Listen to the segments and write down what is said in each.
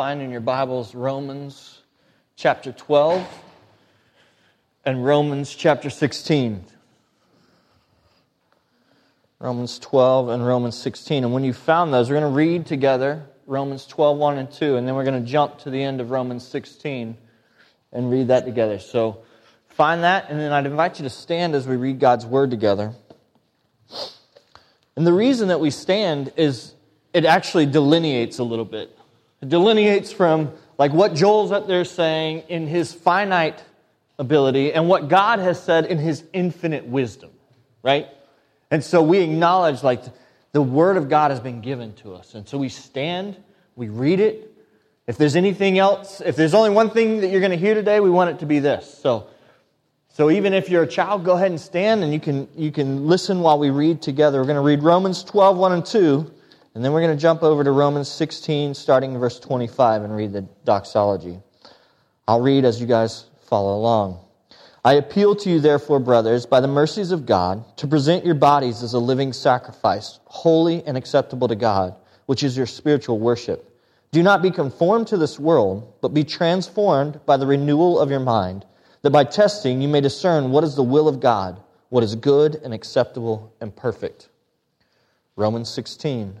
find in your Bibles Romans chapter 12 and Romans chapter 16. Romans 12 and Romans 16. And when you found those, we're going to read together Romans 12, 1 and 2, and then we're going to jump to the end of Romans 16 and read that together. So find that, and then I'd invite you to stand as we read God's Word together. And the reason that we stand is it actually delineates a little bit. It delineates from like what Joel's up there saying in his finite ability and what God has said in his infinite wisdom, right? And so we acknowledge like the word of God has been given to us. And so we stand, we read it. If there's anything else, if there's only one thing that you're going to hear today, we want it to be this. So so even if you're a child, go ahead and stand and you can you can listen while we read together. We're going to read Romans 12, 1 and 2. And then we're going to jump over to Romans 16, starting in verse 25, and read the doxology. I'll read as you guys follow along. I appeal to you, therefore, brothers, by the mercies of God, to present your bodies as a living sacrifice, holy and acceptable to God, which is your spiritual worship. Do not be conformed to this world, but be transformed by the renewal of your mind, that by testing you may discern what is the will of God, what is good and acceptable and perfect. Romans 16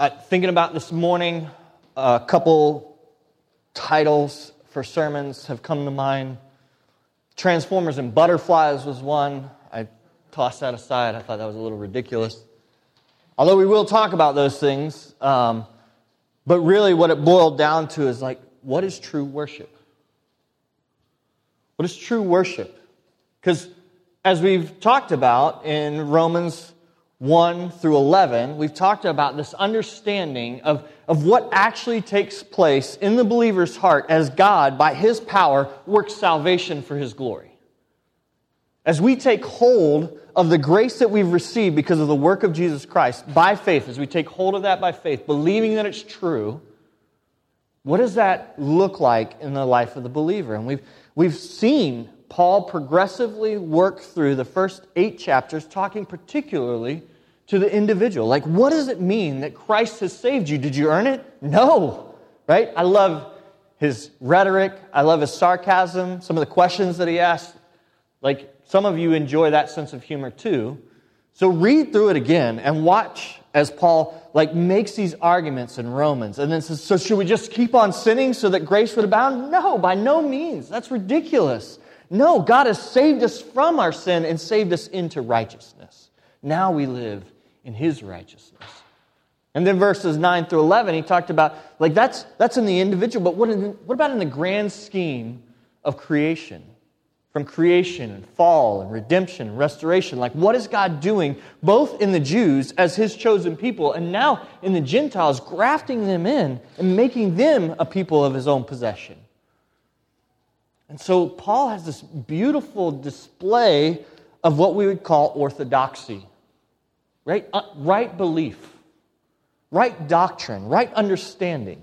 Uh, thinking about this morning, a couple titles for sermons have come to mind. Transformers and Butterflies was one. I tossed that aside. I thought that was a little ridiculous. Although we will talk about those things, um, but really what it boiled down to is like, what is true worship? What is true worship? Because as we've talked about in Romans 1 through 11, we've talked about this understanding of, of what actually takes place in the believer's heart as God, by his power, works salvation for his glory. As we take hold of the grace that we've received because of the work of Jesus Christ by faith, as we take hold of that by faith, believing that it's true, what does that look like in the life of the believer? And we've, we've seen Paul progressively work through the first eight chapters, talking particularly to the individual. Like, what does it mean that Christ has saved you? Did you earn it? No, right? I love his rhetoric, I love his sarcasm, some of the questions that he asks. Like, some of you enjoy that sense of humor too. So read through it again and watch as Paul like makes these arguments in Romans and then says, so should we just keep on sinning so that grace would abound? No, by no means. That's ridiculous. No, God has saved us from our sin and saved us into righteousness. Now we live in his righteousness. And then verses 9 through 11, he talked about, like, that's, that's in the individual, but what, the, what about in the grand scheme of creation? From creation and fall and redemption and restoration. Like, what is God doing both in the Jews as his chosen people and now in the Gentiles, grafting them in and making them a people of his own possession? And so, Paul has this beautiful display of what we would call orthodoxy right, uh, right belief, right doctrine, right understanding.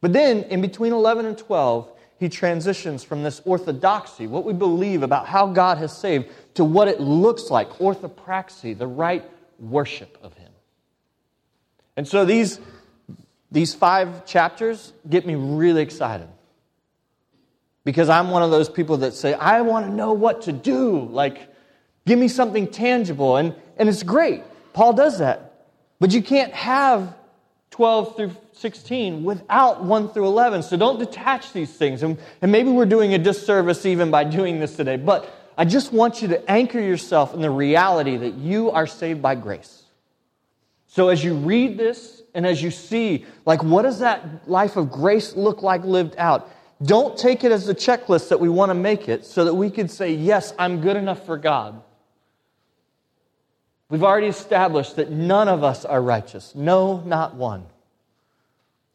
But then in between 11 and 12, he transitions from this orthodoxy, what we believe about how God has saved, to what it looks like, orthopraxy, the right worship of him. And so these, these five chapters get me really excited. Because I'm one of those people that say, I want to know what to do. Like, give me something tangible. And, and it's great. Paul does that. But you can't have 12 through 16 without 1 through 11. So don't detach these things. And, and maybe we're doing a disservice even by doing this today. But I just want you to anchor yourself in the reality that you are saved by grace. So as you read this and as you see, like, what does that life of grace look like lived out? Don't take it as the checklist that we want to make it so that we could say, yes, I'm good enough for God. We've already established that none of us are righteous. No, not one.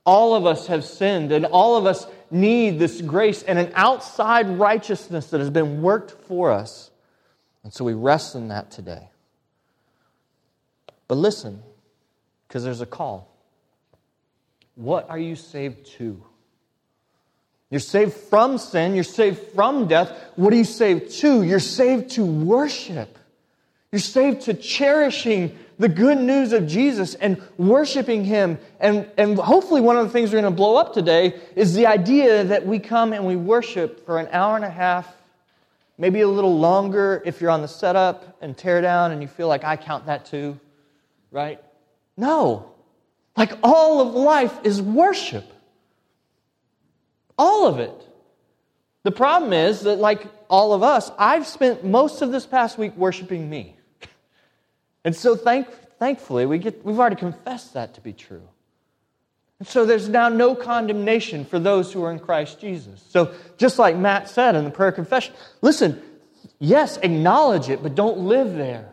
All of us have sinned, and all of us need this grace and an outside righteousness that has been worked for us. And so we rest in that today. But listen, because there's a call. What are you saved to? You're saved from sin. You're saved from death. What are you saved to? You're saved to worship. You're saved to cherishing the good news of Jesus and worshiping Him. And, and hopefully, one of the things we're going to blow up today is the idea that we come and we worship for an hour and a half, maybe a little longer if you're on the setup and tear down and you feel like I count that too, right? No. Like all of life is worship. All of it. The problem is that, like all of us, I've spent most of this past week worshiping me. And so thank, thankfully, we get, we've already confessed that to be true. And so there's now no condemnation for those who are in Christ Jesus. So just like Matt said in the prayer confession, listen, yes, acknowledge it, but don't live there.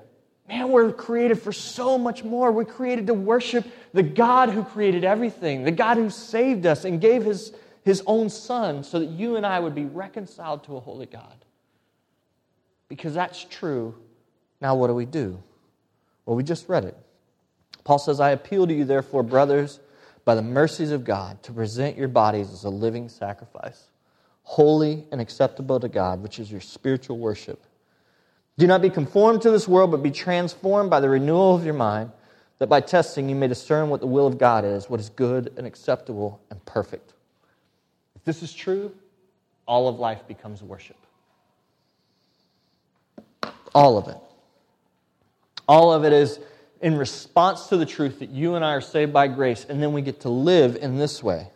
Man, we're created for so much more. We're created to worship the God who created everything, the God who saved us and gave his, his own Son so that you and I would be reconciled to a holy God. Because that's true. Now, what do we do? Well, we just read it. Paul says, I appeal to you, therefore, brothers, by the mercies of God, to present your bodies as a living sacrifice, holy and acceptable to God, which is your spiritual worship. Do not be conformed to this world, but be transformed by the renewal of your mind, that by testing you may discern what the will of God is, what is good and acceptable and perfect. If this is true, all of life becomes worship. All of it. All of it is in response to the truth that you and I are saved by grace, and then we get to live in this way.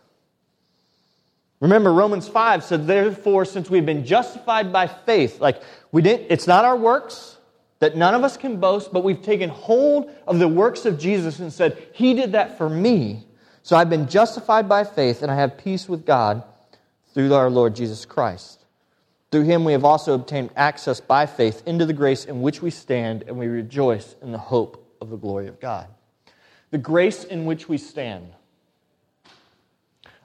Remember, Romans 5 said, Therefore, since we've been justified by faith, like we didn't, it's not our works that none of us can boast, but we've taken hold of the works of Jesus and said, He did that for me. So I've been justified by faith, and I have peace with God through our Lord Jesus Christ. Through him we have also obtained access by faith into the grace in which we stand, and we rejoice in the hope of the glory of God. The grace in which we stand.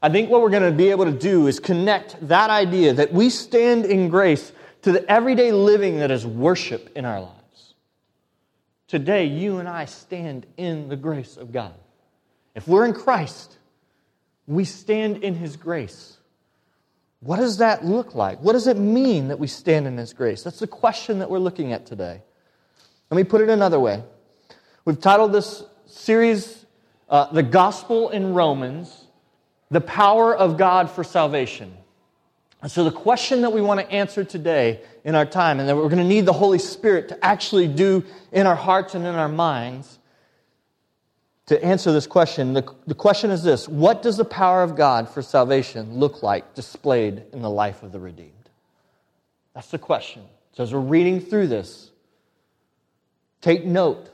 I think what we're going to be able to do is connect that idea that we stand in grace to the everyday living that is worship in our lives. Today, you and I stand in the grace of God. If we're in Christ, we stand in His grace. What does that look like? What does it mean that we stand in His grace? That's the question that we're looking at today. Let me put it another way. We've titled this series, uh, The Gospel in Romans The Power of God for Salvation. And so, the question that we want to answer today in our time, and that we're going to need the Holy Spirit to actually do in our hearts and in our minds, to answer this question, the, the question is this What does the power of God for salvation look like displayed in the life of the redeemed? That's the question. So, as we're reading through this, take note.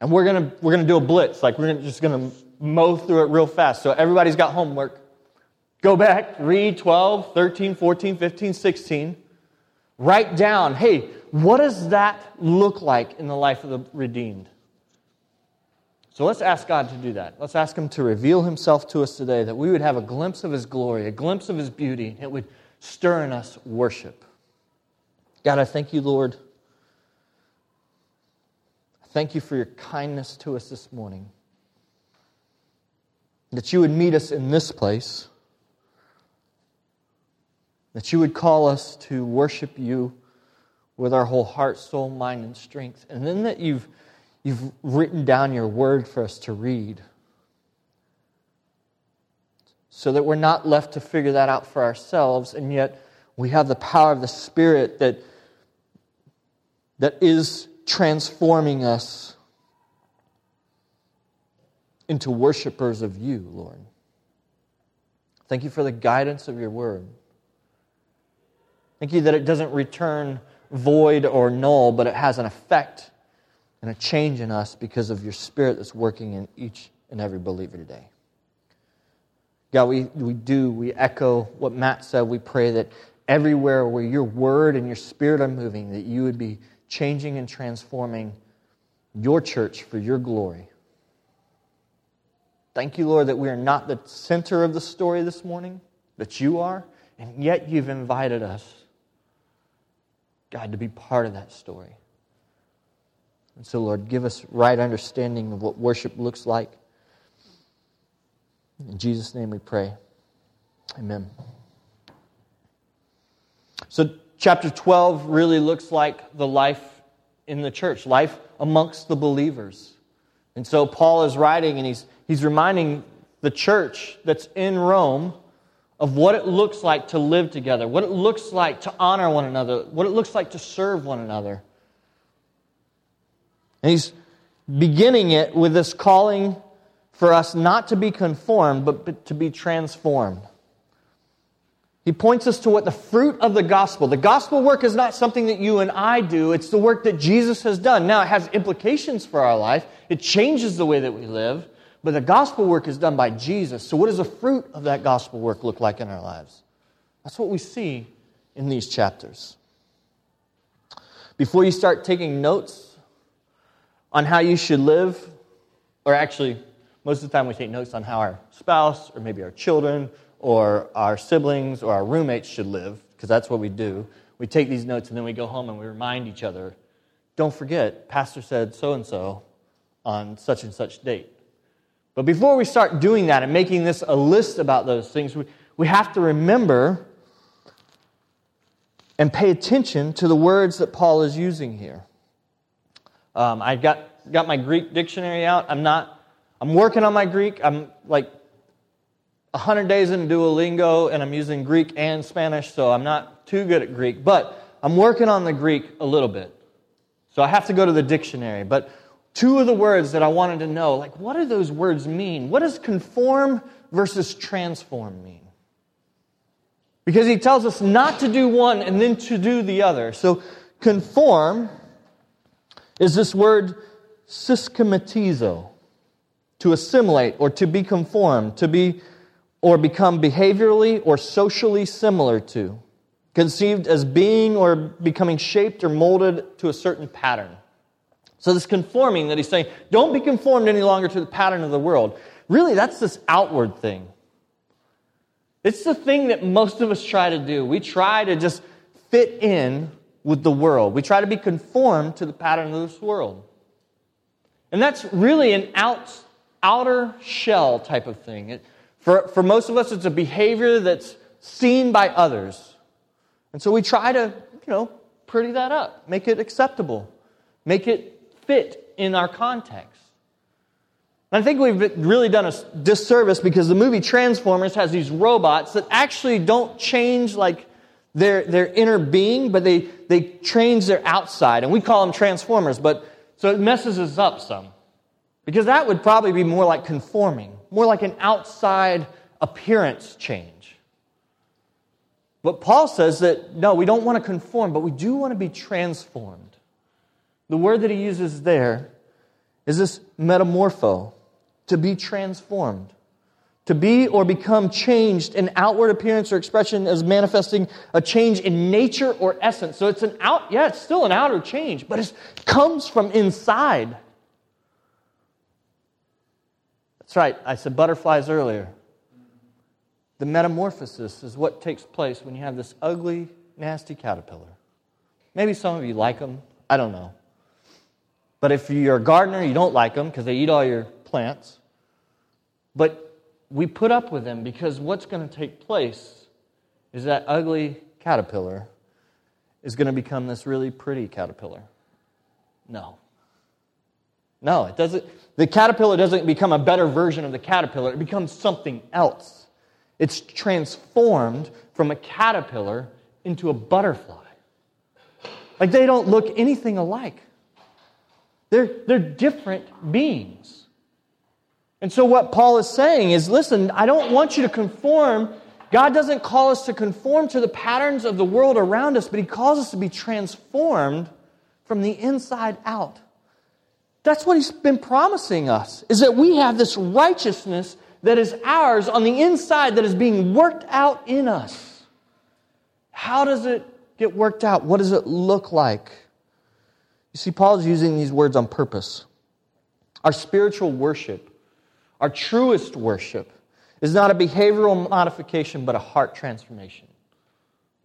And we're going to we're to do a blitz. Like, we're just going to mow through it real fast. So, everybody's got homework. Go back, read 12, 13, 14, 15, 16. Write down, hey, what does that look like in the life of the redeemed? So let's ask God to do that. Let's ask Him to reveal Himself to us today, that we would have a glimpse of His glory, a glimpse of His beauty. It would stir in us worship. God, I thank you, Lord. Thank you for your kindness to us this morning. That you would meet us in this place. That you would call us to worship you with our whole heart, soul, mind, and strength. And then that you've You've written down your word for us to read so that we're not left to figure that out for ourselves, and yet we have the power of the Spirit that, that is transforming us into worshipers of you, Lord. Thank you for the guidance of your word. Thank you that it doesn't return void or null, but it has an effect and a change in us because of your spirit that's working in each and every believer today. God, we, we do, we echo what Matt said. We pray that everywhere where your word and your spirit are moving, that you would be changing and transforming your church for your glory. Thank you, Lord, that we are not the center of the story this morning, that you are, and yet you've invited us, God, to be part of that story. And so, Lord, give us right understanding of what worship looks like. In Jesus' name we pray. Amen. So, chapter 12 really looks like the life in the church, life amongst the believers. And so, Paul is writing and he's, he's reminding the church that's in Rome of what it looks like to live together, what it looks like to honor one another, what it looks like to serve one another. And he's beginning it with this calling for us not to be conformed, but, to be transformed. He points us to what the fruit of the gospel. The gospel work is not something that you and I do, it's the work that Jesus has done. Now, it has implications for our life, it changes the way that we live, but the gospel work is done by Jesus. So, what does the fruit of that gospel work look like in our lives? That's what we see in these chapters. Before you start taking notes on how you should live, or actually, most of the time we take notes on how our spouse or maybe our children or our siblings or our roommates should live, because that's what we do. We take these notes and then we go home and we remind each other don't forget, Pastor said so and so on such and such date. But before we start doing that and making this a list about those things, we, we have to remember and pay attention to the words that Paul is using here. Um, I've got, got my Greek dictionary out. I'm not, I'm working on my Greek. I'm like 100 days into Duolingo and I'm using Greek and Spanish, so I'm not too good at Greek, but I'm working on the Greek a little bit. So I have to go to the dictionary. But two of the words that I wanted to know, like, what do those words mean? What does conform versus transform mean? Because he tells us not to do one and then to do the other. So conform is this word syschematizo, to assimilate or to be conformed, to be or become behaviorally or socially similar to, conceived as being or becoming shaped or molded to a certain pattern. So, this conforming that he's saying, don't be conformed any longer to the pattern of the world. Really, that's this outward thing. It's the thing that most of us try to do. We try to just fit in with the world, we try to be conformed to the pattern of this world. And that's really an out, outer shell type of thing. It, for, for most of us, it's a behavior that's seen by others. And so we try to, you know, pretty that up, make it acceptable, make it fit in our context. And I think we've really done a disservice because the movie Transformers has these robots that actually don't change like their, their inner being, but they, they change their outside. And we call them Transformers, but so it messes us up some. Because that would probably be more like conforming, more like an outside appearance change. But Paul says that no, we don't want to conform, but we do want to be transformed. The word that he uses there is this metamorpho, to be transformed. To be or become changed in outward appearance or expression as manifesting a change in nature or essence. So it's an out, yeah, it's still an outer change, but it comes from inside. That's right, I said butterflies earlier. The metamorphosis is what takes place when you have this ugly, nasty caterpillar. Maybe some of you like them, I don't know. But if you're a gardener, you don't like them because they eat all your plants. But we put up with them because what's going to take place is that ugly caterpillar is going to become this really pretty caterpillar. No. No, it doesn't. The caterpillar doesn't become a better version of the caterpillar, it becomes something else. It's transformed from a caterpillar into a butterfly. Like they don't look anything alike. They're, they're different beings. And so, what Paul is saying is listen, I don't want you to conform. God doesn't call us to conform to the patterns of the world around us, but He calls us to be transformed from the inside out. That's what he's been promising us, is that we have this righteousness that is ours on the inside that is being worked out in us. How does it get worked out? What does it look like? You see, Paul is using these words on purpose. Our spiritual worship, our truest worship, is not a behavioral modification, but a heart transformation.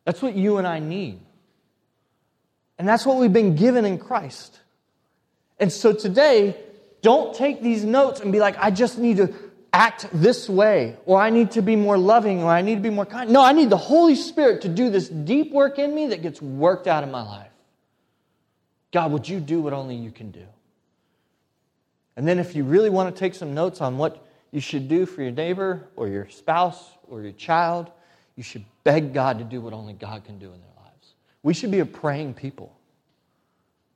That's what you and I need. And that's what we've been given in Christ. And so today, don't take these notes and be like, I just need to act this way, or I need to be more loving, or I need to be more kind. No, I need the Holy Spirit to do this deep work in me that gets worked out in my life. God, would you do what only you can do? And then, if you really want to take some notes on what you should do for your neighbor, or your spouse, or your child, you should beg God to do what only God can do in their lives. We should be a praying people.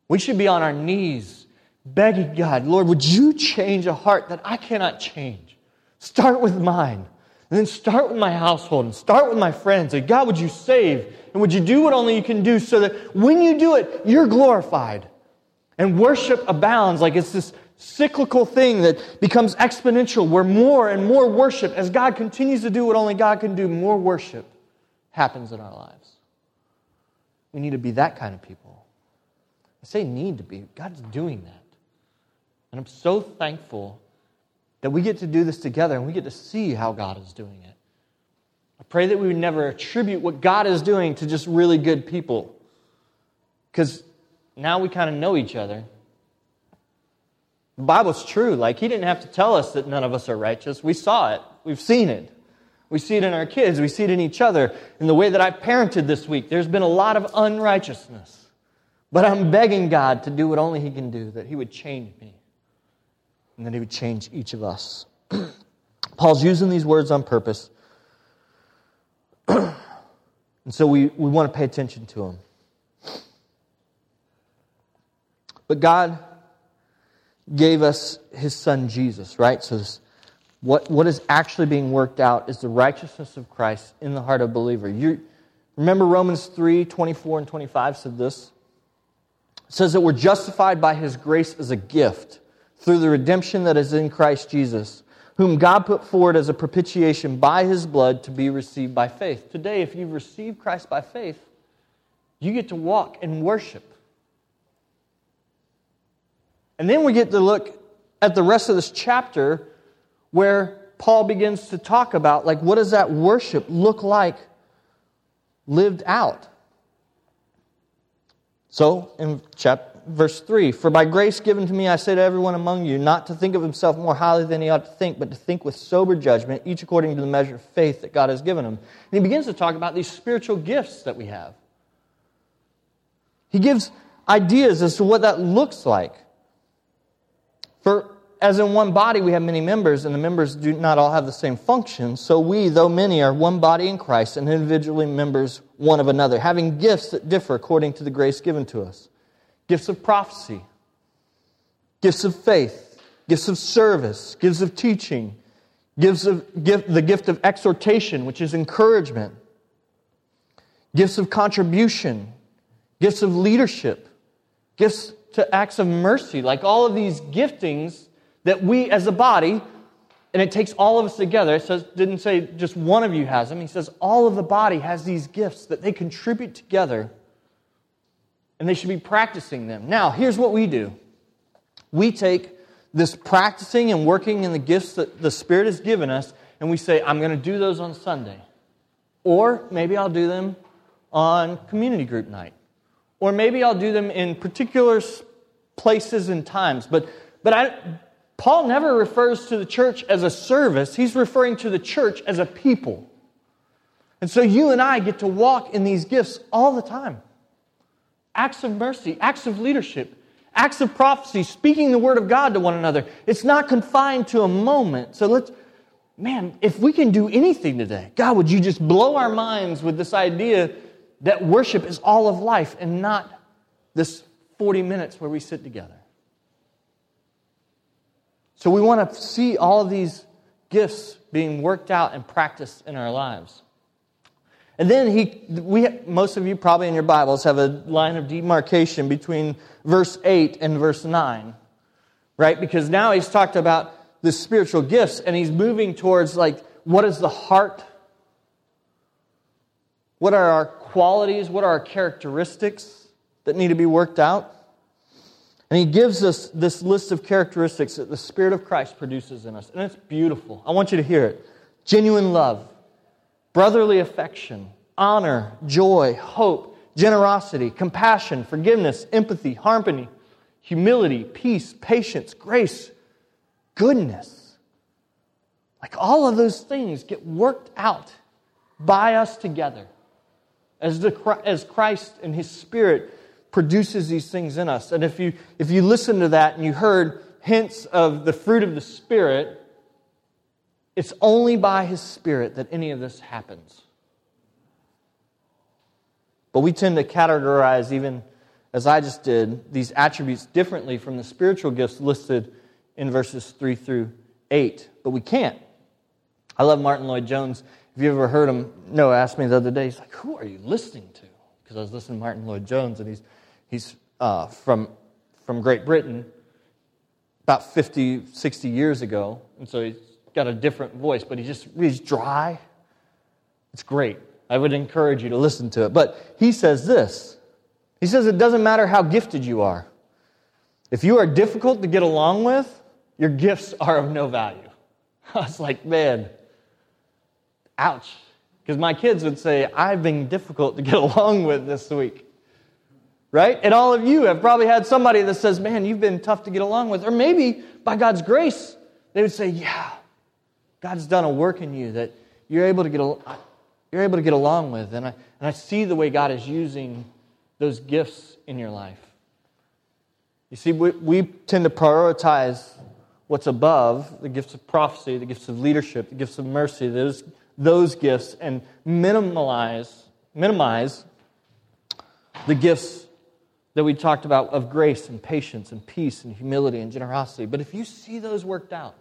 We should be on our knees begging God, Lord, would you change a heart that I cannot change? Start with mine. And then start with my household and start with my friends. And God, would you save? And would you do what only you can do so that when you do it, you're glorified? And worship abounds like it's this cyclical thing that becomes exponential where more and more worship, as God continues to do what only God can do, more worship happens in our lives. We need to be that kind of people. I say need to be, God's doing that. And I'm so thankful that we get to do this together and we get to see how God is doing it. I pray that we would never attribute what God is doing to just really good people. Because now we kind of know each other. The Bible's true. Like, He didn't have to tell us that none of us are righteous. We saw it, we've seen it. We see it in our kids, we see it in each other. In the way that I've parented this week, there's been a lot of unrighteousness. But I'm begging God to do what only He can do, that He would change me and that He would change each of us. Paul's using these words on purpose. and so we, we want to pay attention to them. But God gave us His Son Jesus, right? So this, what, what is actually being worked out is the righteousness of Christ in the heart of a believer. You, remember Romans 3 24 and 25 said this? It says that we're justified by His grace as a gift through the redemption that is in Christ Jesus, whom God put forward as a propitiation by his blood to be received by faith. Today, if you've received Christ by faith, you get to walk and worship. And then we get to look at the rest of this chapter where Paul begins to talk about like what does that worship look like lived out? So in chapter verse 3 For by grace given to me, I say to everyone among you, not to think of himself more highly than he ought to think, but to think with sober judgment, each according to the measure of faith that God has given him. And he begins to talk about these spiritual gifts that we have. He gives ideas as to what that looks like. For as in one body we have many members, and the members do not all have the same function, so we, though many, are one body in Christ and individually members one of another, having gifts that differ according to the grace given to us. Gifts of prophecy, gifts of faith, gifts of service, gifts of teaching, gifts of gift, the gift of exhortation, which is encouragement, gifts of contribution, gifts of leadership, gifts to acts of mercy, like all of these giftings that we as a body, and it takes all of us together. It says, didn't say just one of you has them. He says all of the body has these gifts that they contribute together and they should be practicing them. Now, here's what we do we take this practicing and working in the gifts that the Spirit has given us, and we say, I'm going to do those on Sunday. Or maybe I'll do them on community group night. Or maybe I'll do them in particular places and times. But, but I, Paul never refers to the church as a service, he's referring to the church as a people. And so you and I get to walk in these gifts all the time acts of mercy, acts of leadership, acts of prophecy, speaking the word of God to one another. It's not confined to a moment. So let's, man, if we can do anything today, God, would you just blow our minds with this idea that worship is all of life and not this 40 minutes where we sit together? So we want to see all of these gifts being worked out and practiced in our lives. And then he, we, most of you probably in your Bibles have a line of demarcation between verse 8 and verse 9, right? Because now he's talked about the spiritual gifts and he's moving towards like, what is the heart? What are our qualities? What are our characteristics that need to be worked out? And he gives us this list of characteristics that the Spirit of Christ produces in us. And it's beautiful. I want you to hear it genuine love, brotherly affection, honor, joy, hope, generosity, compassion, forgiveness, empathy, harmony, humility, peace, patience, grace, goodness. Like all of those things get worked out by us together as, the, as Christ and His Spirit produces these things in us. And if you, if you listen to that and you heard hints of the fruit of the Spirit, it's only by His Spirit that any of this happens. But we tend to categorize, even as I just did, these attributes differently from the spiritual gifts listed in verses 3 through 8. But we can't. I love Martyn Lloyd-Jones. If you ever heard him, Noah asked me the other day, he's like, Who are you listening to? Because I was listening to Martyn Lloyd-Jones, and he's He's uh, from, from Great Britain about 50, 60 years ago. And so he's got a different voice, but he just, he's dry. It's great. I would encourage you to listen to it. But he says this He says, It doesn't matter how gifted you are. If you are difficult to get along with, your gifts are of no value. I was like, man, ouch. Because my kids would say, I've been difficult to get along with this week right? And all of you have probably had somebody that says, Man, you've been tough to get along with. Or maybe by God's grace, they would say, Yeah, God's done a work in you that you're able to get, you're able to get along with. And I, and I see the way God is using those gifts in your life. You see, we, we tend to prioritize what's above the gifts of prophecy, the gifts of leadership, the gifts of mercy, those, those gifts, and minimize, minimize the gifts that we talked about of grace and patience and peace and humility and generosity. But if you see those worked out,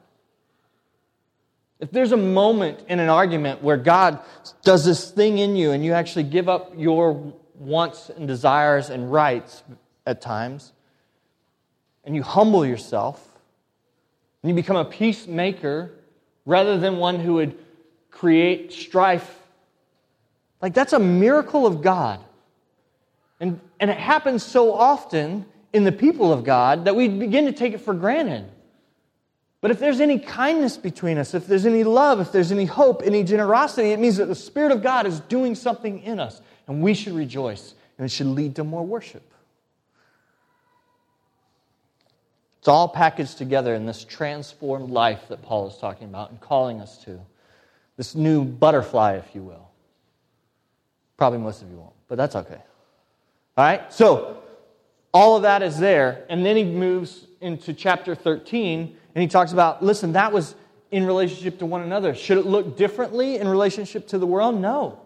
if there's a moment in an argument where God does this thing in you and you actually give up your wants and desires and rights at times, and you humble yourself, and you become a peacemaker rather than one who would create strife, like that's a miracle of God. And, and it happens so often in the people of God that we begin to take it for granted. But if there's any kindness between us, if there's any love, if there's any hope, any generosity, it means that the Spirit of God is doing something in us. And we should rejoice, and it should lead to more worship. It's all packaged together in this transformed life that Paul is talking about and calling us to. This new butterfly, if you will. Probably most of you won't, but that's okay. All right? So, all of that is there. And then he moves into chapter 13 and he talks about listen, that was in relationship to one another. Should it look differently in relationship to the world? No.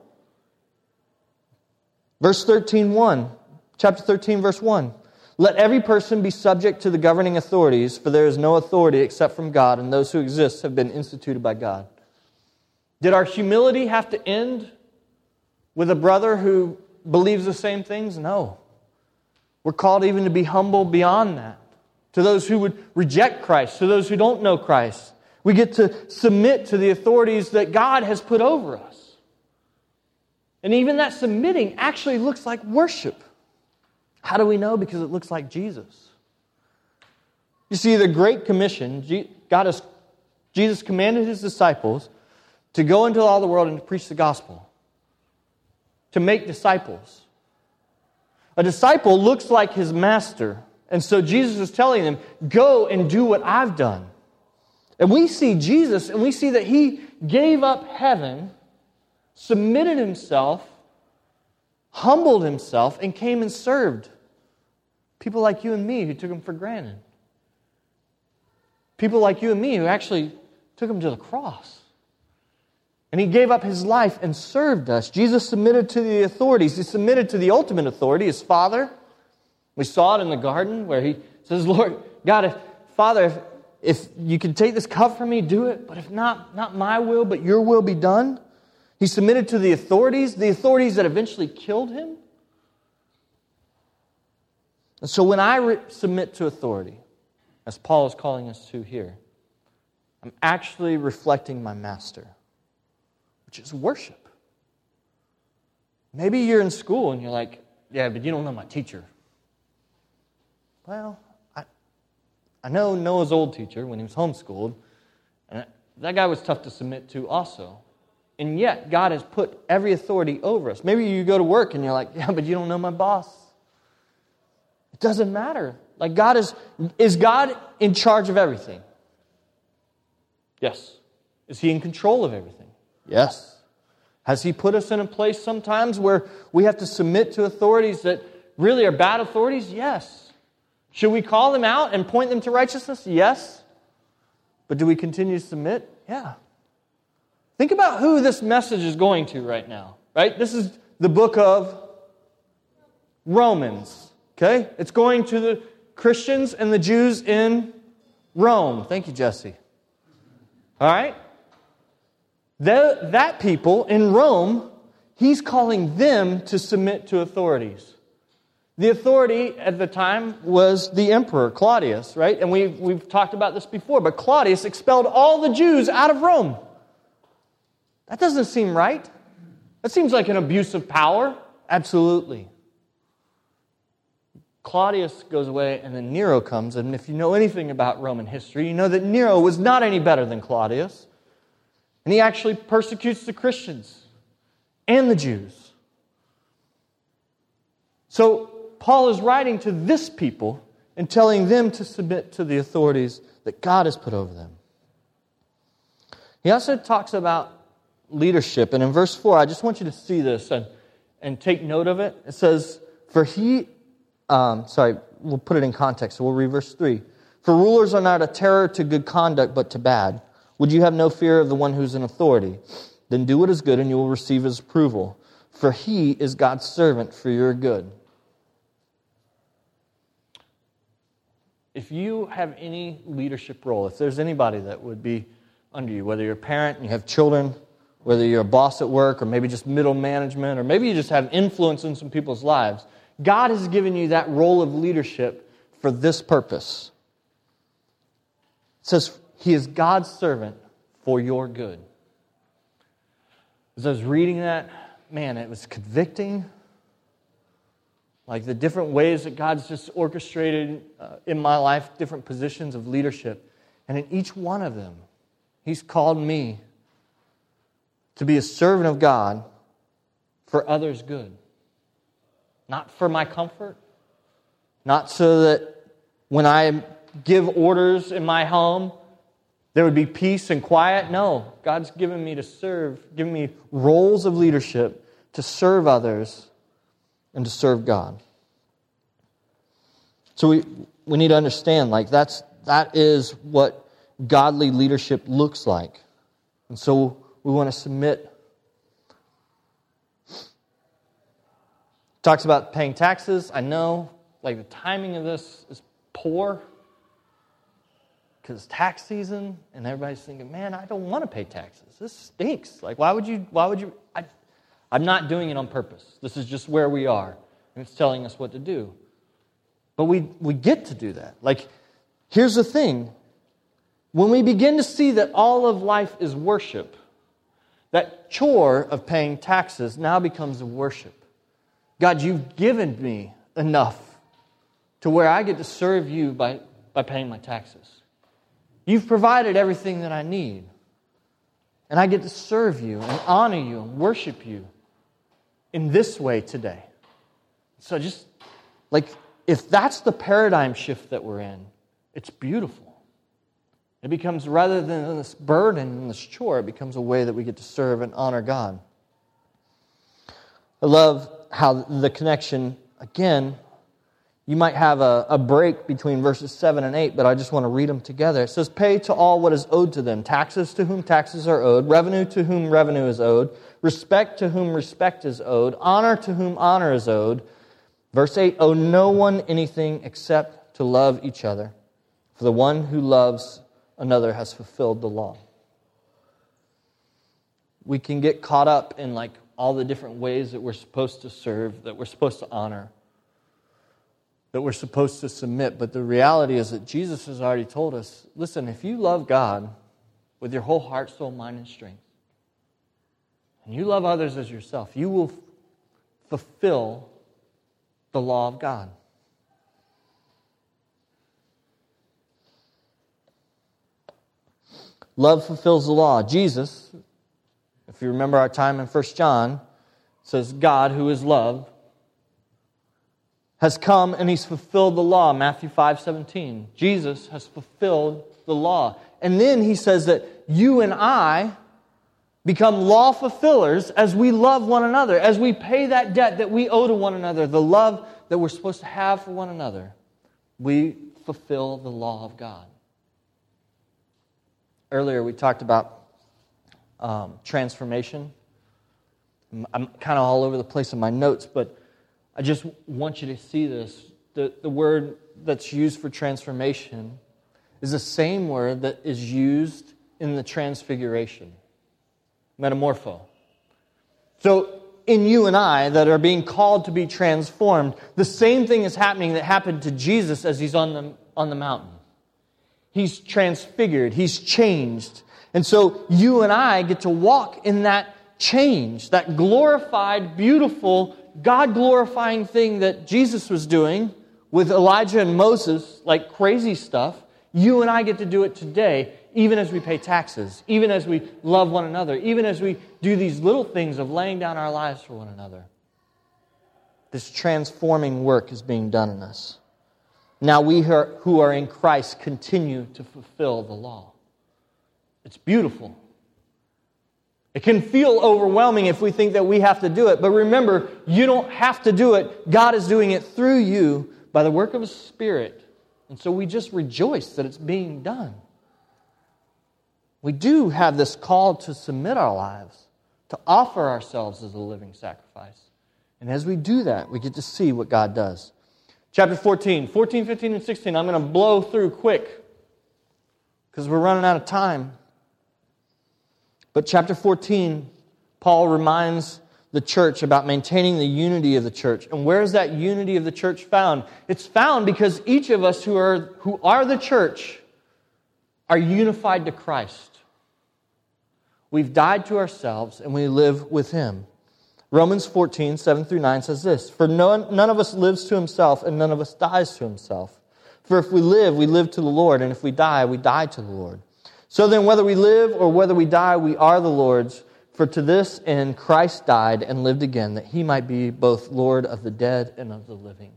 Verse 13, 1. Chapter 13, verse 1. Let every person be subject to the governing authorities, for there is no authority except from God, and those who exist have been instituted by God. Did our humility have to end with a brother who believes the same things? No. We're called even to be humble beyond that. To those who would reject Christ, to those who don't know Christ. We get to submit to the authorities that God has put over us. And even that submitting actually looks like worship. How do we know? Because it looks like Jesus. You see, the Great Commission, God has, Jesus commanded his disciples to go into all the world and to preach the gospel to make disciples. A disciple looks like his master. And so Jesus is telling them, go and do what I've done. And we see Jesus and we see that he gave up heaven, submitted himself, humbled himself, and came and served people like you and me who took him for granted. People like you and me who actually took him to the cross. And he gave up his life and served us. Jesus submitted to the authorities. He submitted to the ultimate authority, his Father. We saw it in the garden where he says, Lord, God, if, Father, if, if you can take this cup from me, do it. But if not, not my will, but your will be done. He submitted to the authorities, the authorities that eventually killed him. And so when I re- submit to authority, as Paul is calling us to here, I'm actually reflecting my master which is worship. Maybe you're in school and you're like, yeah, but you don't know my teacher. Well, I, I know Noah's old teacher when he was homeschooled, and that guy was tough to submit to also. And yet, God has put every authority over us. Maybe you go to work and you're like, yeah, but you don't know my boss. It doesn't matter. Like, God is, is God in charge of everything? Yes. Is He in control of everything? Yes. Has He put us in a place sometimes where we have to submit to authorities that really are bad authorities? Yes. Should we call them out and point them to righteousness? Yes. But do we continue to submit? Yeah. Think about who this message is going to right now, right? This is the book of Romans, okay? It's going to the Christians and the Jews in Rome. Thank you, Jesse. All right? The, that people in Rome, he's calling them to submit to authorities. The authority at the time was the emperor, Claudius, right? And we've, we've talked about this before, but Claudius expelled all the Jews out of Rome. That doesn't seem right. That seems like an abuse of power. Absolutely. Claudius goes away, and then Nero comes. And if you know anything about Roman history, you know that Nero was not any better than Claudius. And he actually persecutes the Christians and the Jews. So, Paul is writing to this people and telling them to submit to the authorities that God has put over them. He also talks about leadership. And in verse 4, I just want you to see this and, and take note of it. It says, For he, um, sorry, we'll put it in context. So we'll read verse 3. For rulers are not a terror to good conduct, but to bad. Would you have no fear of the one who's in authority? Then do what is good, and you will receive his approval. For he is God's servant for your good. If you have any leadership role, if there's anybody that would be under you, whether you're a parent and you have children, whether you're a boss at work or maybe just middle management or maybe you just have influence in some people's lives, God has given you that role of leadership for this purpose. It says, He is God's servant for your good. As I was reading that, man, it was convicting. Like the different ways that God's just orchestrated uh, in my life, different positions of leadership. And in each one of them, He's called me to be a servant of God for others' good. Not for my comfort, not so that when I give orders in my home, there would be peace and quiet. No, God's given me to serve, given me roles of leadership to serve others and to serve God. So we, we need to understand like that's that is what godly leadership looks like. And so we want to submit. Talks about paying taxes. I know, like, the timing of this is poor because tax season, and everybody's thinking, man, I don't want to pay taxes. This stinks. Like, why would you, why would you? I, I'm not doing it on purpose. This is just where we are, and it's telling us what to do. But we, we get to do that. Like, here's the thing when we begin to see that all of life is worship, that chore of paying taxes now becomes a worship. God, you've given me enough to where I get to serve you by, by paying my taxes. You've provided everything that I need. And I get to serve you and honor you and worship you in this way today. So just like if that's the paradigm shift that we're in, it's beautiful. It becomes, rather than this burden and this chore, it becomes a way that we get to serve and honor God. I love how the connection, again, you might have a, a break between verses 7 and 8, but I just want to read them together. It says, Pay to all what is owed to them taxes to whom taxes are owed, revenue to whom revenue is owed, respect to whom respect is owed, honor to whom honor is owed. Verse 8 Owe no one anything except to love each other. For the one who loves another has fulfilled the law. We can get caught up in like all the different ways that we're supposed to serve, that we're supposed to honor, that we're supposed to submit. But the reality is that Jesus has already told us listen, if you love God with your whole heart, soul, mind, and strength, and you love others as yourself, you will fulfill the law of God. Love fulfills the law. Jesus, if you remember our time in 1 John, says, God, who is love, has come and he's fulfilled the law. Matthew 5 17. Jesus has fulfilled the law. And then he says that you and I become law fulfillers as we love one another, as we pay that debt that we owe to one another, the love that we're supposed to have for one another. We fulfill the law of God. Earlier, we talked about um, transformation. I'm kind of all over the place in my notes, but I just want you to see this. The, the word that's used for transformation is the same word that is used in the transfiguration metamorpho. So, in you and I that are being called to be transformed, the same thing is happening that happened to Jesus as he's on the, on the mountain. He's transfigured, he's changed. And so you and I get to walk in that change, that glorified, beautiful, God glorifying thing that Jesus was doing with Elijah and Moses, like crazy stuff. You and I get to do it today, even as we pay taxes, even as we love one another, even as we do these little things of laying down our lives for one another. This transforming work is being done in us. Now we who are in Christ continue to fulfill the law. It's beautiful. It can feel overwhelming if we think that we have to do it. But remember, you don't have to do it. God is doing it through you by the work of His Spirit and so we just rejoice that it's being done. We do have this call to submit our lives, to offer ourselves as a living sacrifice. And as we do that, we get to see what God does. Chapter 14, 14, 15, and 16. I'm going to blow through quick because we're running out of time. But chapter 14, Paul reminds the church, about maintaining the unity of the church. And where is that unity of the church found? It's found because each of us who are, who are the church are unified to Christ. We've died to ourselves and we live with Him. Romans 14, 7 through 9 says this For none, none of us lives to himself, and none of us dies to himself. For if we live, we live to the Lord, and if we die, we die to the Lord. So then, whether we live or whether we die, we are the Lord's. For to this end Christ died and lived again, that he might be both Lord of the dead and of the living.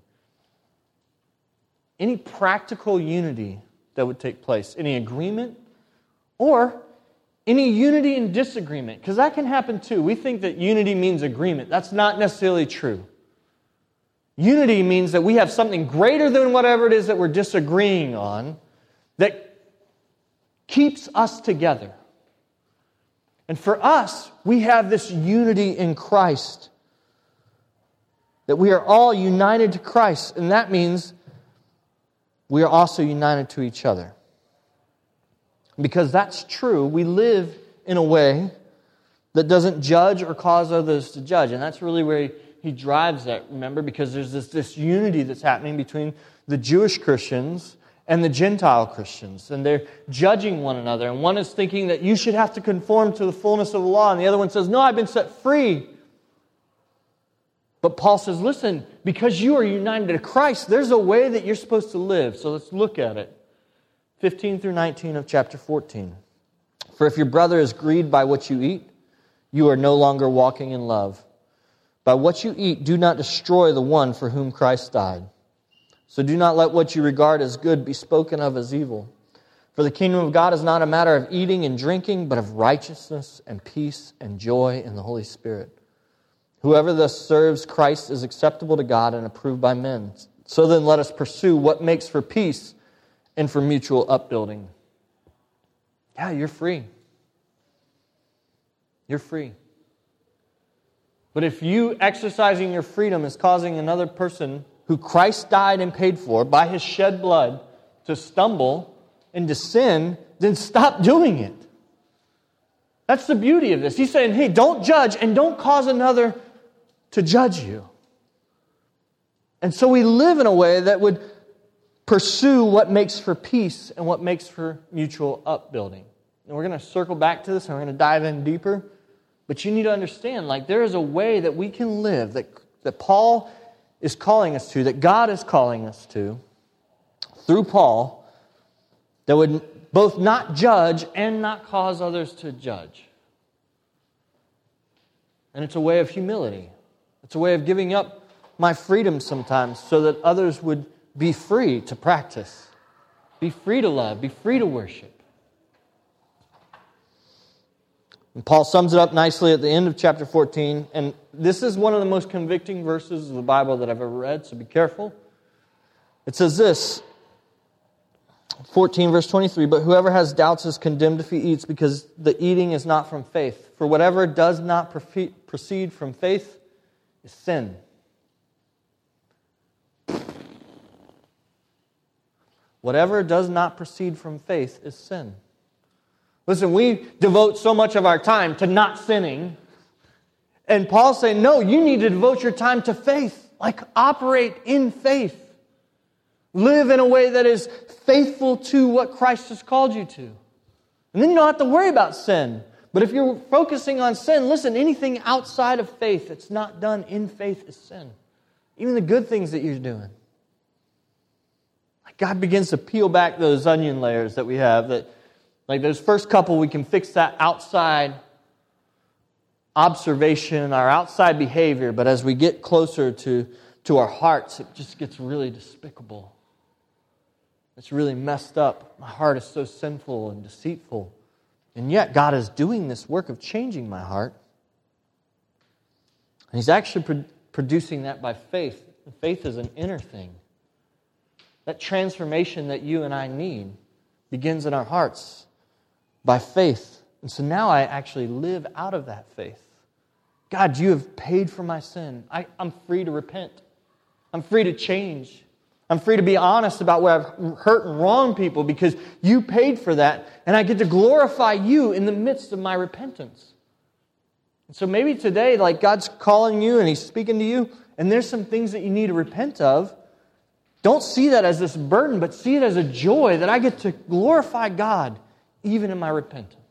Any practical unity that would take place, any agreement, or any unity and disagreement, because that can happen too. We think that unity means agreement. That's not necessarily true. Unity means that we have something greater than whatever it is that we're disagreeing on that keeps us together. And for us, we have this unity in Christ. That we are all united to Christ, and that means we are also united to each other. Because that's true, we live in a way that doesn't judge or cause others to judge. And that's really where he, drives that, remember? Because there's this, this unity that's happening between the Jewish Christians and the Gentile Christians, and they're judging one another. And one is thinking that you should have to conform to the fullness of the law, and the other one says, No, I've been set free. But Paul says, Listen, because you are united to Christ, there's a way that you're supposed to live. So let's look at it. 15 through 19 of chapter 14. For if your brother is grieved by what you eat, you are no longer walking in love. By what you eat, do not destroy the one for whom Christ died. So do not let what you regard as good be spoken of as evil. For the kingdom of God is not a matter of eating and drinking, but of righteousness and peace and joy in the Holy Spirit. Whoever thus serves Christ is acceptable to God and approved by men. So then let us pursue what makes for peace and for mutual upbuilding. Yeah, you're free. You're free. But if you exercising your freedom is causing another person who Christ died and paid for by his shed blood to stumble and to sin, then stop doing it. That's the beauty of this. He's saying, hey, don't judge and don't cause another to judge you. And so we live in a way that would pursue what makes for peace and what makes for mutual upbuilding. And we're going to circle back to this and we're going to dive in deeper. But you need to understand, like, there is a way that we can live that, that Paul is calling us to, that God is calling us to, through Paul, that would both not judge and not cause others to judge. And it's a way of humility. It's a way of giving up my freedom sometimes so that others would be free to practice, be free to love, be free to worship. And Paul sums it up nicely at the end of chapter 14. And this is one of the most convicting verses of the Bible that I've ever read, so be careful. It says this 14, verse 23 But whoever has doubts is condemned if he eats, because the eating is not from faith. For whatever does not proceed from faith is sin. Whatever does not proceed from faith is sin. Listen, we devote so much of our time to not sinning. And Paul's saying, no, you need to devote your time to faith. Like, operate in faith. Live in a way that is faithful to what Christ has called you to. And then you don't have to worry about sin. But if you're focusing on sin, listen, anything outside of faith that's not done in faith is sin. Even the good things that you're doing. Like God begins to peel back those onion layers that we have that like those first couple, we can fix that outside observation, our outside behavior, but as we get closer to, to our hearts, it just gets really despicable. It's really messed up. My heart is so sinful and deceitful. And yet, God is doing this work of changing my heart. And He's actually pro- producing that by faith. Faith is an inner thing. That transformation that you and I need begins in our hearts by faith. And so now I actually live out of that faith. God, you have paid for my sin. I, am free to repent. I'm free to change. I'm free to be honest about where I've hurt and wronged people because you paid for that. And I get to glorify you in the midst of my repentance. And so maybe today, like God's calling you and He's speaking to you, and there's some things that you need to repent of. Don't see that as this burden, but see it as a joy that I get to glorify God even in my repentance.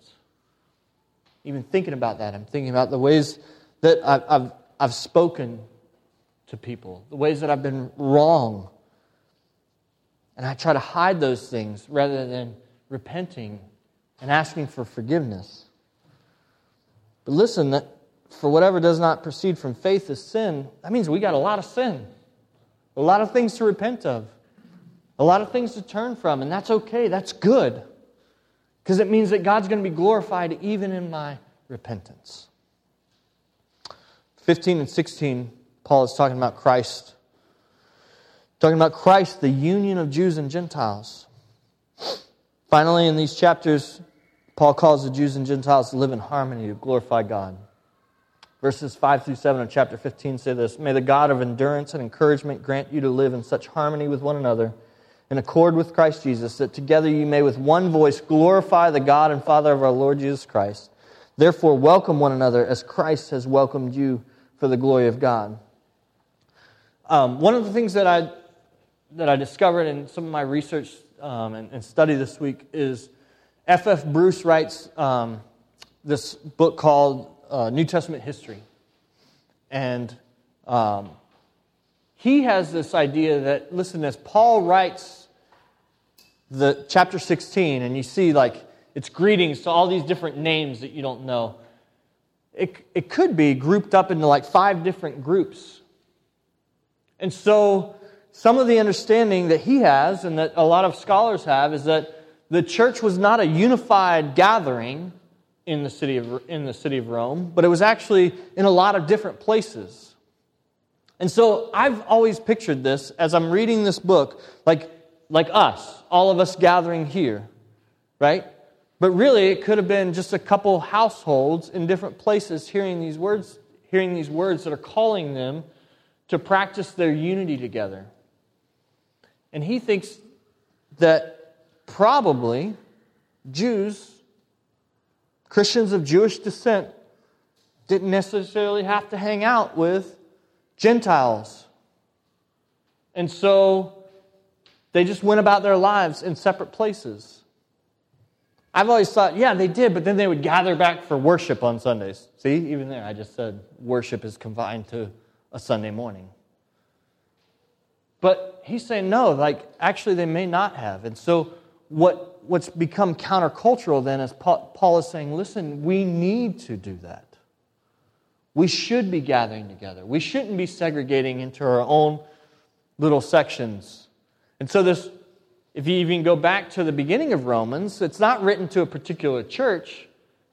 Even thinking about that, I'm thinking about the ways that I've, I've, I've spoken to people, the ways that I've been wrong. And I try to hide those things rather than repenting and asking for forgiveness. But listen, that for whatever does not proceed from faith is sin, that means we got a lot of sin, a lot of things to repent of, a lot of things to turn from, and that's okay, that's good. Because it means that God's going to be glorified even in my repentance. 15 and 16, Paul is talking about Christ. Talking about Christ, the union of Jews and Gentiles. Finally, in these chapters, Paul calls the Jews and Gentiles to live in harmony to glorify God. Verses 5 through 7 of chapter 15 say this May the God of endurance and encouragement grant you to live in such harmony with one another in accord with Christ Jesus, that together you may with one voice glorify the God and Father of our Lord Jesus Christ. Therefore, welcome one another as Christ has welcomed you for the glory of God. Um, one of the things that I, that I discovered in some of my research um, and, and, study this week is F.F. Bruce writes um, this book called uh, New Testament History. And um, he has this idea that, listen, as Paul writes the chapter 16, and you see like it's greetings to all these different names that you don't know. It, it could be grouped up into like five different groups. And so, some of the understanding that he has, and that a lot of scholars have, is that the church was not a unified gathering in the city of, in the city of Rome, but it was actually in a lot of different places. And so I've always pictured this as I'm reading this book, like, like us, all of us gathering here, right? But really, it could have been just a couple households in different places hearing these words, hearing these words that are calling them to practice their unity together. And he thinks that probably Jews, Christians of Jewish descent, didn't necessarily have to hang out with Gentiles. And so they just went about their lives in separate places. I've always thought, yeah, they did, but then they would gather back for worship on Sundays. See, even there, I just said worship is confined to a Sunday morning. But he's saying, no, like, actually, they may not have. And so, what, what's become countercultural then is Paul is saying, listen, we need to do that. We should be gathering together. We shouldn't be segregating into our own little sections. And so, this, if you even go back to the beginning of Romans, it's not written to a particular church.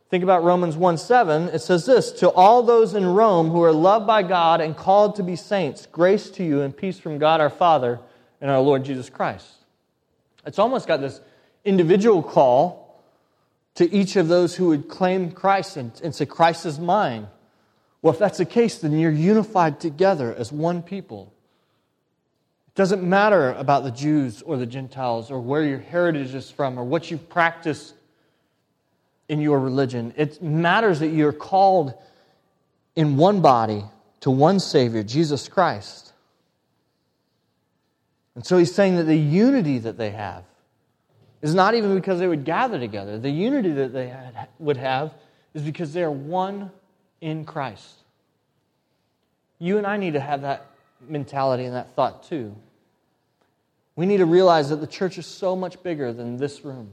Think about Romans 1 7. It says this To all those in Rome who are loved by God and called to be saints, grace to you and peace from God our Father and our Lord Jesus Christ. It's almost got this individual call to each of those who would claim Christ and, and say, Christ is mine. Well, if that's the case, then you're unified together as one people. It doesn't matter about the Jews or the Gentiles or where your heritage is from or what you've practiced in your religion. It matters that you're called in one body to one Savior, Jesus Christ. And so he's saying that the unity that they have is not even because they would gather together. The unity that they had, would have is because they are one in Christ. You and I need to have that mentality and that thought too. We need to realize that the church is so much bigger than this room.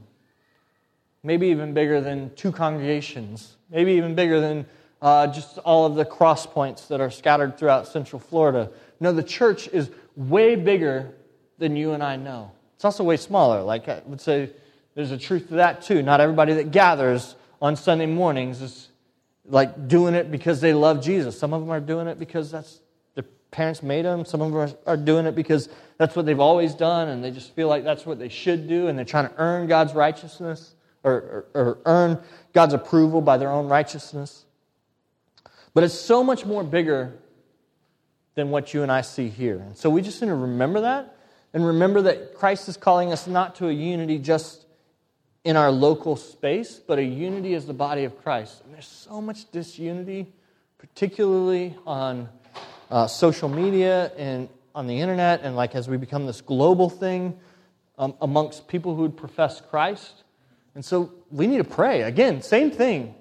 Maybe even bigger than two congregations. Maybe even bigger than uh, just all of the cross points that are scattered throughout Central Florida. No, the church is way bigger than you and I know. It's also way smaller. Like I would say, there's a truth to that too. Not everybody that gathers on Sunday mornings is like doing it because they love Jesus. Some of them are doing it because that's parents made them. Some of them are, are doing it because that's what they've always done and they just feel like that's what they should do and they're trying to earn God's righteousness or, or, or earn God's approval by their own righteousness. But it's so much more bigger than what you and I see here. And so we just need to remember that and remember that Christ is calling us not to a unity just in our local space, but a unity as the body of Christ. And there's so much disunity, particularly on uh, social media and on the internet, and like as we become this global thing um, amongst people who would profess Christ. And so we need to pray. Again, same thing.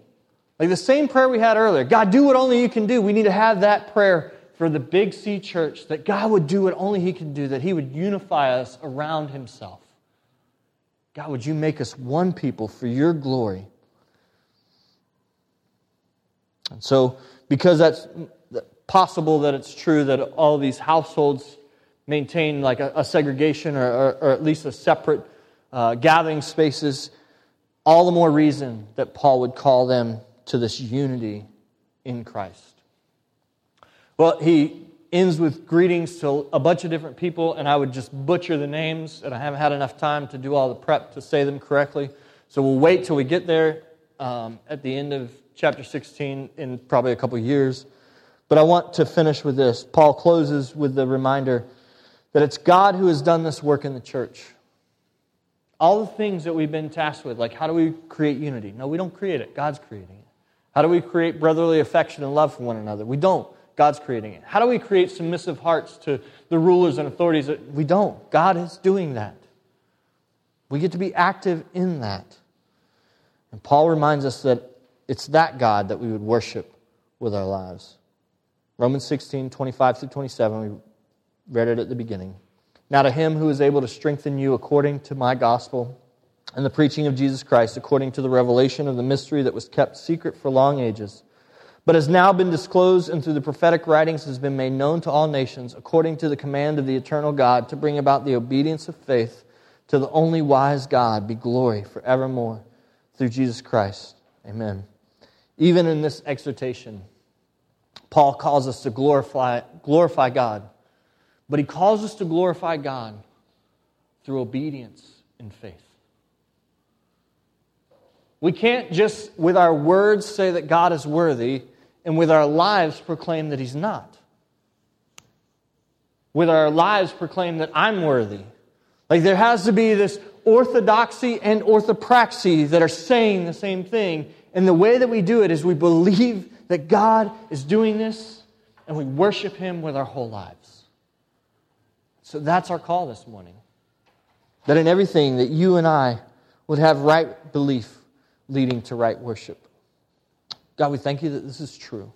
Like the same prayer we had earlier God, do what only you can do. We need to have that prayer for the Big C church that God would do what only He can do, that He would unify us around Himself. God, would you make us one people for your glory? And so, because that's possible that it's true that all these households maintain like a, a segregation or, or, or, at least a separate uh, gathering spaces, all the more reason that Paul would call them to this unity in Christ. Well, he ends with greetings to a bunch of different people, and I would just butcher the names, and I haven't had enough time to do all the prep to say them correctly. So we'll wait till we get there um, at the end of chapter 16 in probably a couple years. But I want to finish with this. Paul closes with the reminder that it's God who has done this work in the church. All the things that we've been tasked with, like how do we create unity? No, we don't create it, God's creating it. How do we create brotherly affection and love for one another? We don't. God's creating it. How do we create submissive hearts to the rulers and authorities? We don't. God is doing that. We get to be active in that. And Paul reminds us that it's that God that we would worship with our lives. Romans 16, 25 through 27, we read it at the beginning. Now, to him who is able to strengthen you according to my gospel and the preaching of Jesus Christ, according to the revelation of the mystery that was kept secret for long ages but has now been disclosed and through the prophetic writings has been made known to all nations according to the command of the eternal God to bring about the obedience of faith to the only wise God be glory forevermore through Jesus Christ. Amen. Even in this exhortation, Paul calls us to glorify, glorify God, but he calls us to glorify God through obedience and faith. We can't just, with our words, say that God is worthy and with our lives proclaim that He's not. With our lives proclaim that I'm worthy. Like there has to be this orthodoxy and orthopraxy that are saying the same thing. And the way that we do it is we believe that God is doing this and we worship Him with our whole lives. So that's our call this morning. That in everything that you and I would have right belief leading to right worship. God, we thank you that this is true.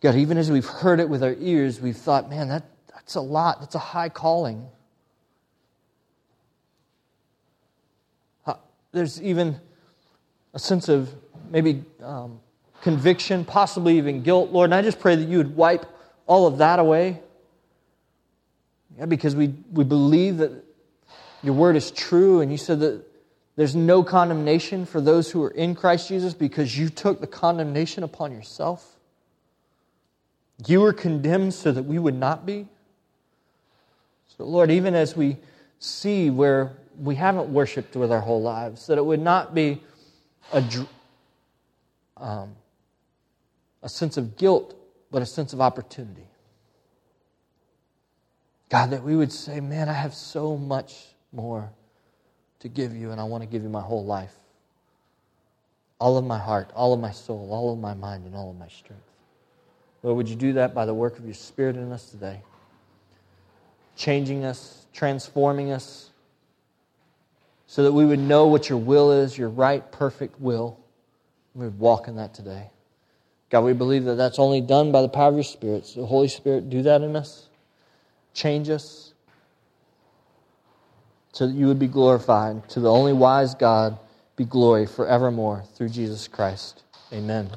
God, even as we've heard it with our ears, we've thought, man, that, that's a lot. That's a high calling. Uh, there's even a sense of maybe um, conviction, possibly even guilt, Lord. And I just pray that you would wipe all of that away. Yeah, because we, we believe that your word is true, and you said that there's no condemnation for those who are in Christ Jesus because you took the condemnation upon yourself. You were condemned so that we would not be. So, Lord, even as we see where we haven't worshiped with our whole lives, that it would not be a, um, a sense of guilt, but a sense of opportunity. God, that we would say, man, I have so much more to give you, and I want to give you my whole life. All of my heart, all of my soul, all of my mind, and all of my strength. Lord, would you do that by the work of your Spirit in us today? Changing us, transforming us, so that we would know what your will is, your right, perfect will. We would walk in that today. God, we believe that that's only done by the power of your Spirit. So, Holy Spirit, do that in us. Change us so that you would be glorified. To the only wise God be glory forevermore through Jesus Christ. Amen.